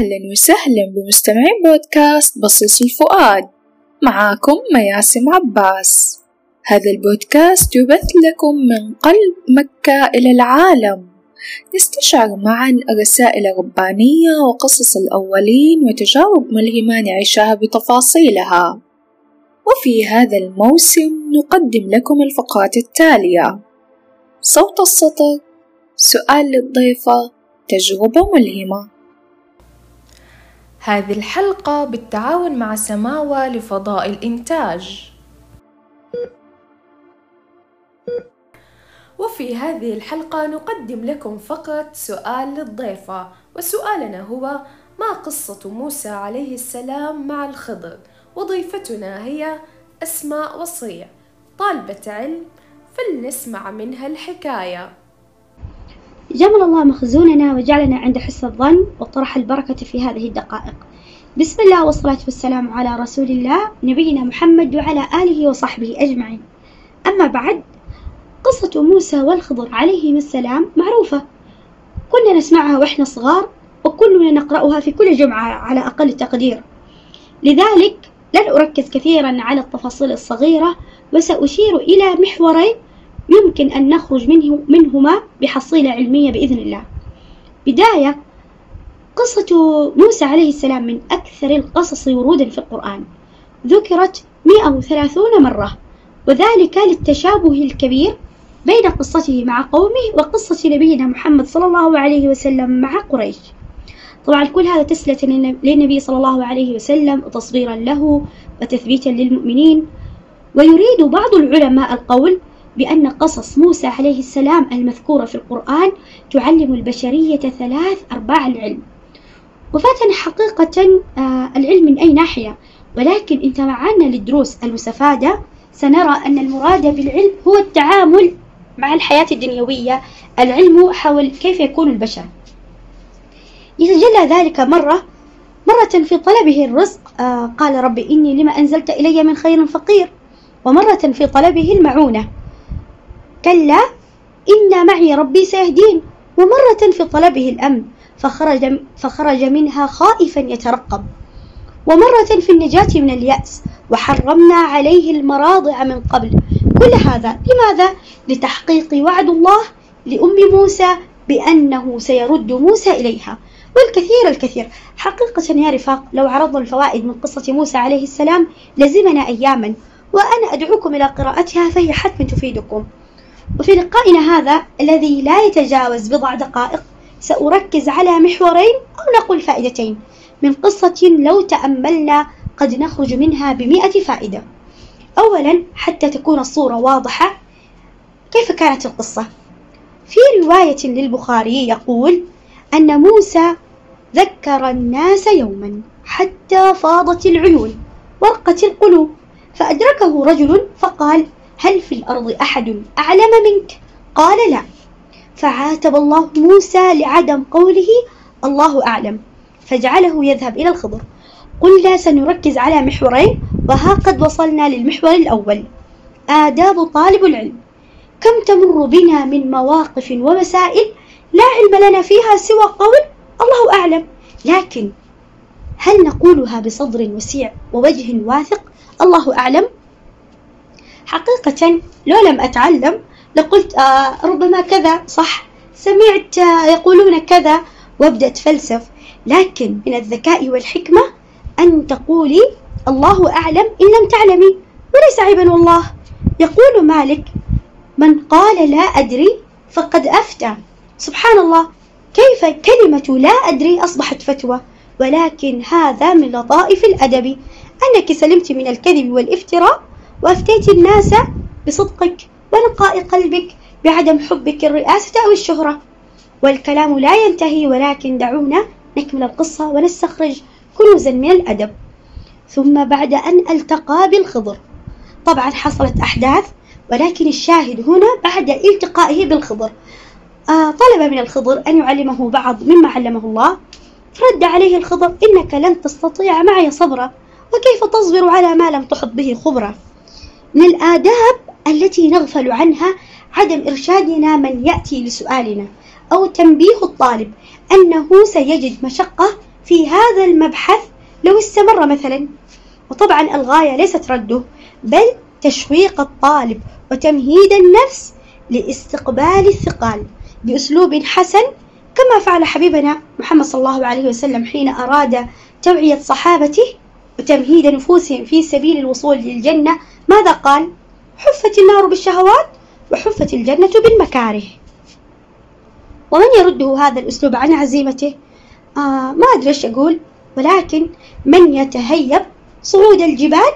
أهلا وسهلا بمستمعين بودكاست بصيص الفؤاد. معاكم مياسم عباس. هذا البودكاست يبث لكم من قلب مكة إلى العالم. نستشعر معا الرسائل الربانية وقصص الأولين وتجارب ملهمة نعيشها بتفاصيلها. وفي هذا الموسم نقدم لكم الفقرات التالية. صوت السطر سؤال للضيفة تجربة ملهمة. هذه الحلقة بالتعاون مع سماوة لفضاء الإنتاج. وفي هذه الحلقة نقدم لكم فقط سؤال للضيفة وسؤالنا هو ما قصة موسى عليه السلام مع الخضر؟ وضيفتنا هي أسماء وصية طالبة علم فلنسمع منها الحكاية. جمل الله مخزوننا وجعلنا عند حسن الظن وطرح البركة في هذه الدقائق. بسم الله والصلاة والسلام على رسول الله نبينا محمد وعلى آله وصحبه أجمعين. أما بعد قصة موسى والخضر عليهم السلام معروفة. كنا نسمعها وإحنا صغار وكلنا نقرأها في كل جمعة على أقل تقدير. لذلك لن أركز كثيرا على التفاصيل الصغيرة وسأشير إلى محورين يمكن أن نخرج منه منهما بحصيلة علمية بإذن الله. بداية قصة موسى عليه السلام من أكثر القصص ورودا في القرآن. ذكرت 130 مرة وذلك للتشابه الكبير بين قصته مع قومه وقصة نبينا محمد صلى الله عليه وسلم مع قريش. طبعا كل هذا تسلية للنبي صلى الله عليه وسلم وتصغيرا له وتثبيتا للمؤمنين. ويريد بعض العلماء القول بأن قصص موسى عليه السلام المذكورة في القرآن تعلم البشرية ثلاث أرباع العلم. وفاتنا حقيقة آه، العلم من أي ناحية؟ ولكن إن تمعنا للدروس المستفادة سنرى أن المراد بالعلم هو التعامل مع الحياة الدنيوية العلم حول كيف يكون البشر. يتجلى ذلك مرة مرة في طلبه الرزق آه قال رب إني لما أنزلت إلي من خير فقير ومرة في طلبه المعونة. كلا إن معي ربي سيهدين. ومرة في طلبه الأمن فخرج, فخرج منها خائفا يترقب. ومرة في النجاة من اليأس وحرمنا عليه المراضع من قبل. كل هذا لماذا؟ لتحقيق وعد الله لأم موسى بأنه سيرد موسى إليها. والكثير الكثير. حقيقة يا رفاق لو عرضنا الفوائد من قصة موسى عليه السلام لزمنا أياما. وأنا أدعوكم إلى قراءتها فهي حتما تفيدكم. وفي لقائنا هذا الذي لا يتجاوز بضع دقائق سأركز على محورين أو نقول فائدتين. من قصة لو تأملنا قد نخرج منها بمئة فائدة. أولا حتى تكون الصورة واضحة كيف كانت القصة؟ في رواية للبخاري يقول أن موسى ذكر الناس يوما حتى فاضت العيون ورقت القلوب فأدركه رجل فقال هل في الأرض أحد أعلم منك؟ قال لا. فعاتب الله موسى لعدم قوله الله أعلم. فجعله يذهب إلى الخضر. قلنا سنركز على محورين وها قد وصلنا للمحور الأول. آداب طالب العلم. كم تمر بنا من مواقف ومسائل لا علم لنا فيها سوى قول الله أعلم. لكن هل نقولها بصدر وسيع ووجه واثق الله أعلم؟ حقيقة لو لم أتعلم لقلت آه ربما كذا صح؟ سمعت آه يقولون كذا وابدأ أتفلسف لكن من الذكاء والحكمة أن تقولي الله أعلم إن لم تعلمي وليس عيبا والله. يقول مالك من قال لا أدري فقد أفتى. سبحان الله كيف كلمة لا أدري أصبحت فتوى؟ ولكن هذا من لطائف الأدب. أنك سلمت من الكذب والافتراء وأفتيت الناس بصدقك ونقاء قلبك بعدم حبك الرئاسة أو الشهرة. والكلام لا ينتهي ولكن دعونا نكمل القصة ونستخرج كنوزا من الأدب. ثم بعد أن ألتقى بالخضر. طبعا حصلت أحداث ولكن الشاهد هنا بعد التقائه بالخضر. آه طلب من الخضر أن يعلمه بعض مما علمه الله. فرد عليه الخضر إنك لن تستطيع معي صبرا وكيف تصبر على ما لم تحط به خبرة من الآداب التي نغفل عنها عدم إرشادنا من يأتي لسؤالنا أو تنبيه الطالب أنه سيجد مشقة في هذا المبحث لو استمر مثلا. وطبعا الغاية ليست رده بل تشويق الطالب وتمهيد النفس لاستقبال الثقال بأسلوب حسن كما فعل حبيبنا محمد صلى الله عليه وسلم حين أراد توعية صحابته وتمهيد نفوسهم في سبيل الوصول للجنة ماذا قال؟ حفت النار بالشهوات وحفت الجنة بالمكاره ومن يرده هذا الأسلوب عن عزيمته؟ آه ما أدري إيش أقول ولكن من يتهيب صعود الجبال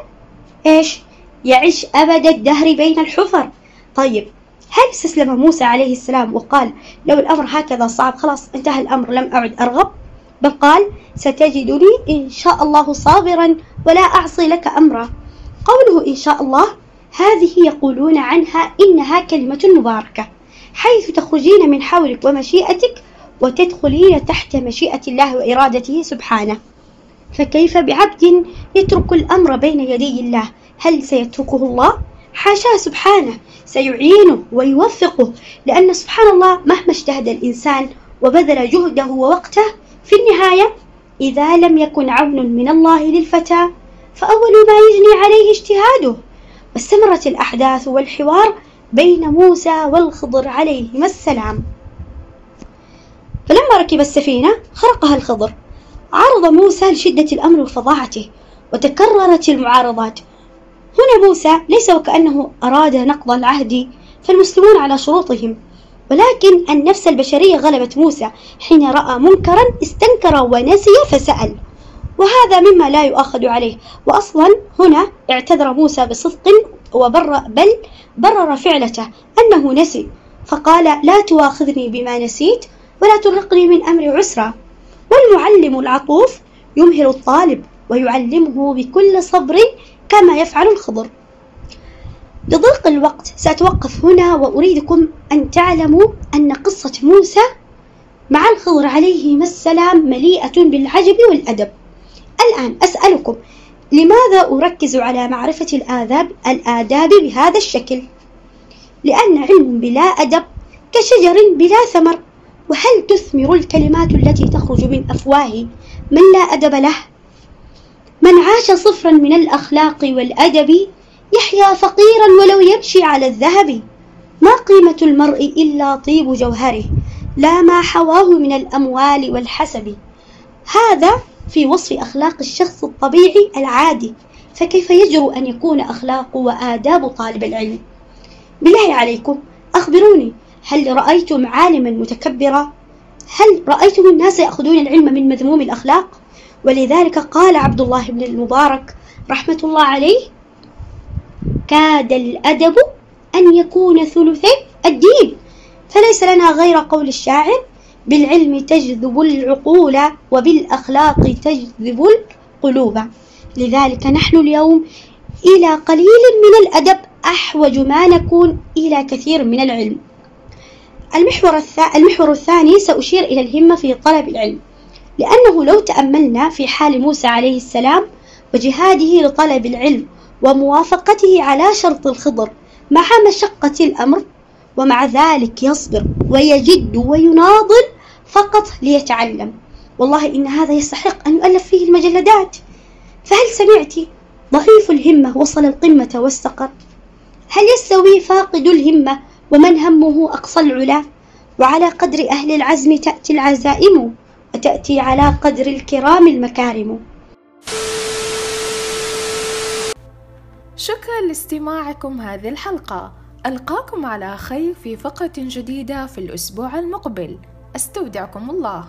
إيش؟ يعيش أبد الدهر بين الحفر طيب هل استسلم موسى عليه السلام وقال لو الأمر هكذا صعب خلاص انتهى الأمر لم أعد أرغب بل قال ستجدني إن شاء الله صابرا ولا أعصي لك أمرا. قوله إن شاء الله هذه يقولون عنها إنها كلمة مباركة حيث تخرجين من حولك ومشيئتك وتدخلين تحت مشيئة الله وإرادته سبحانه. فكيف بعبد يترك الأمر بين يدي الله؟ هل سيتركه الله؟ حاشاه سبحانه سيعينه ويوفقه لأن سبحان الله مهما اجتهد الإنسان وبذل جهده ووقته في النهاية إذا لم يكن عون من الله للفتى فأول ما يجني عليه اجتهاده. واستمرت الأحداث والحوار بين موسى والخضر عليهما السلام. فلما ركب السفينة خرقها الخضر. عرض موسى لشدة الأمر وفظاعته وتكررت المعارضات. هنا موسى ليس وكأنه أراد نقض العهد فالمسلمون على شروطهم. ولكن النفس البشرية غلبت موسى حين رأى منكرا استنكر ونسي فسأل. وهذا مما لا يؤاخذ عليه. وأصلا هنا اعتذر موسى بصدق وبر بل برر فعلته أنه نسي. فقال لا تواخذني بما نسيت ولا ترهقني من أمر عسرا والمعلم العطوف يمهل الطالب ويعلمه بكل صبر كما يفعل الخضر. لضيق الوقت سأتوقف هنا وأريدكم أن تعلموا أن قصة موسى مع الخضر عليهما السلام مليئة بالعجب والأدب الآن أسألكم لماذا أركز على معرفة الآداب الآداب بهذا الشكل؟ لأن علم بلا أدب كشجر بلا ثمر وهل تثمر الكلمات التي تخرج من أفواه من لا أدب له؟ من عاش صفرا من الأخلاق والأدب يحيا فقيرا ولو يمشي على الذهب. ما قيمة المرء إلا طيب جوهره لا ما حواه من الأموال والحسب. هذا في وصف أخلاق الشخص الطبيعي العادي فكيف يجرؤ أن يكون أخلاق وآداب طالب العلم؟ بالله عليكم أخبروني هل رأيتم عالما متكبرا؟ هل رأيتم الناس يأخذون العلم من مذموم الأخلاق؟ ولذلك قال عبد الله بن المبارك رحمة الله عليه كاد الأدب أن يكون ثلثي الدين. فليس لنا غير قول الشاعر بالعلم تجذب العقول وبالأخلاق تجذب القلوب. لذلك نحن اليوم إلى قليل من الأدب أحوج ما نكون إلى كثير من العلم. المحور, المحور الثاني سأشير إلى الهمة في طلب العلم. لأنه لو تأملنا في حال موسى عليه السلام وجهاده لطلب العلم وموافقته على شرط الخضر مع مشقة الأمر ومع ذلك يصبر ويجد ويناضل فقط ليتعلم. والله إن هذا يستحق أن يؤلف فيه المجلدات. فهل سمعت ضعيف الهمة وصل القمة واستقر هل يستوي فاقد الهمة ومن همه أقصى العلا؟ وعلى قدر أهل العزم تأتي العزائم وتأتي على قدر الكرام المكارم. شكرا لاستماعكم هذه الحلقة. ألقاكم على خير في فقرة جديدة في الأسبوع المقبل. أستودعكم الله.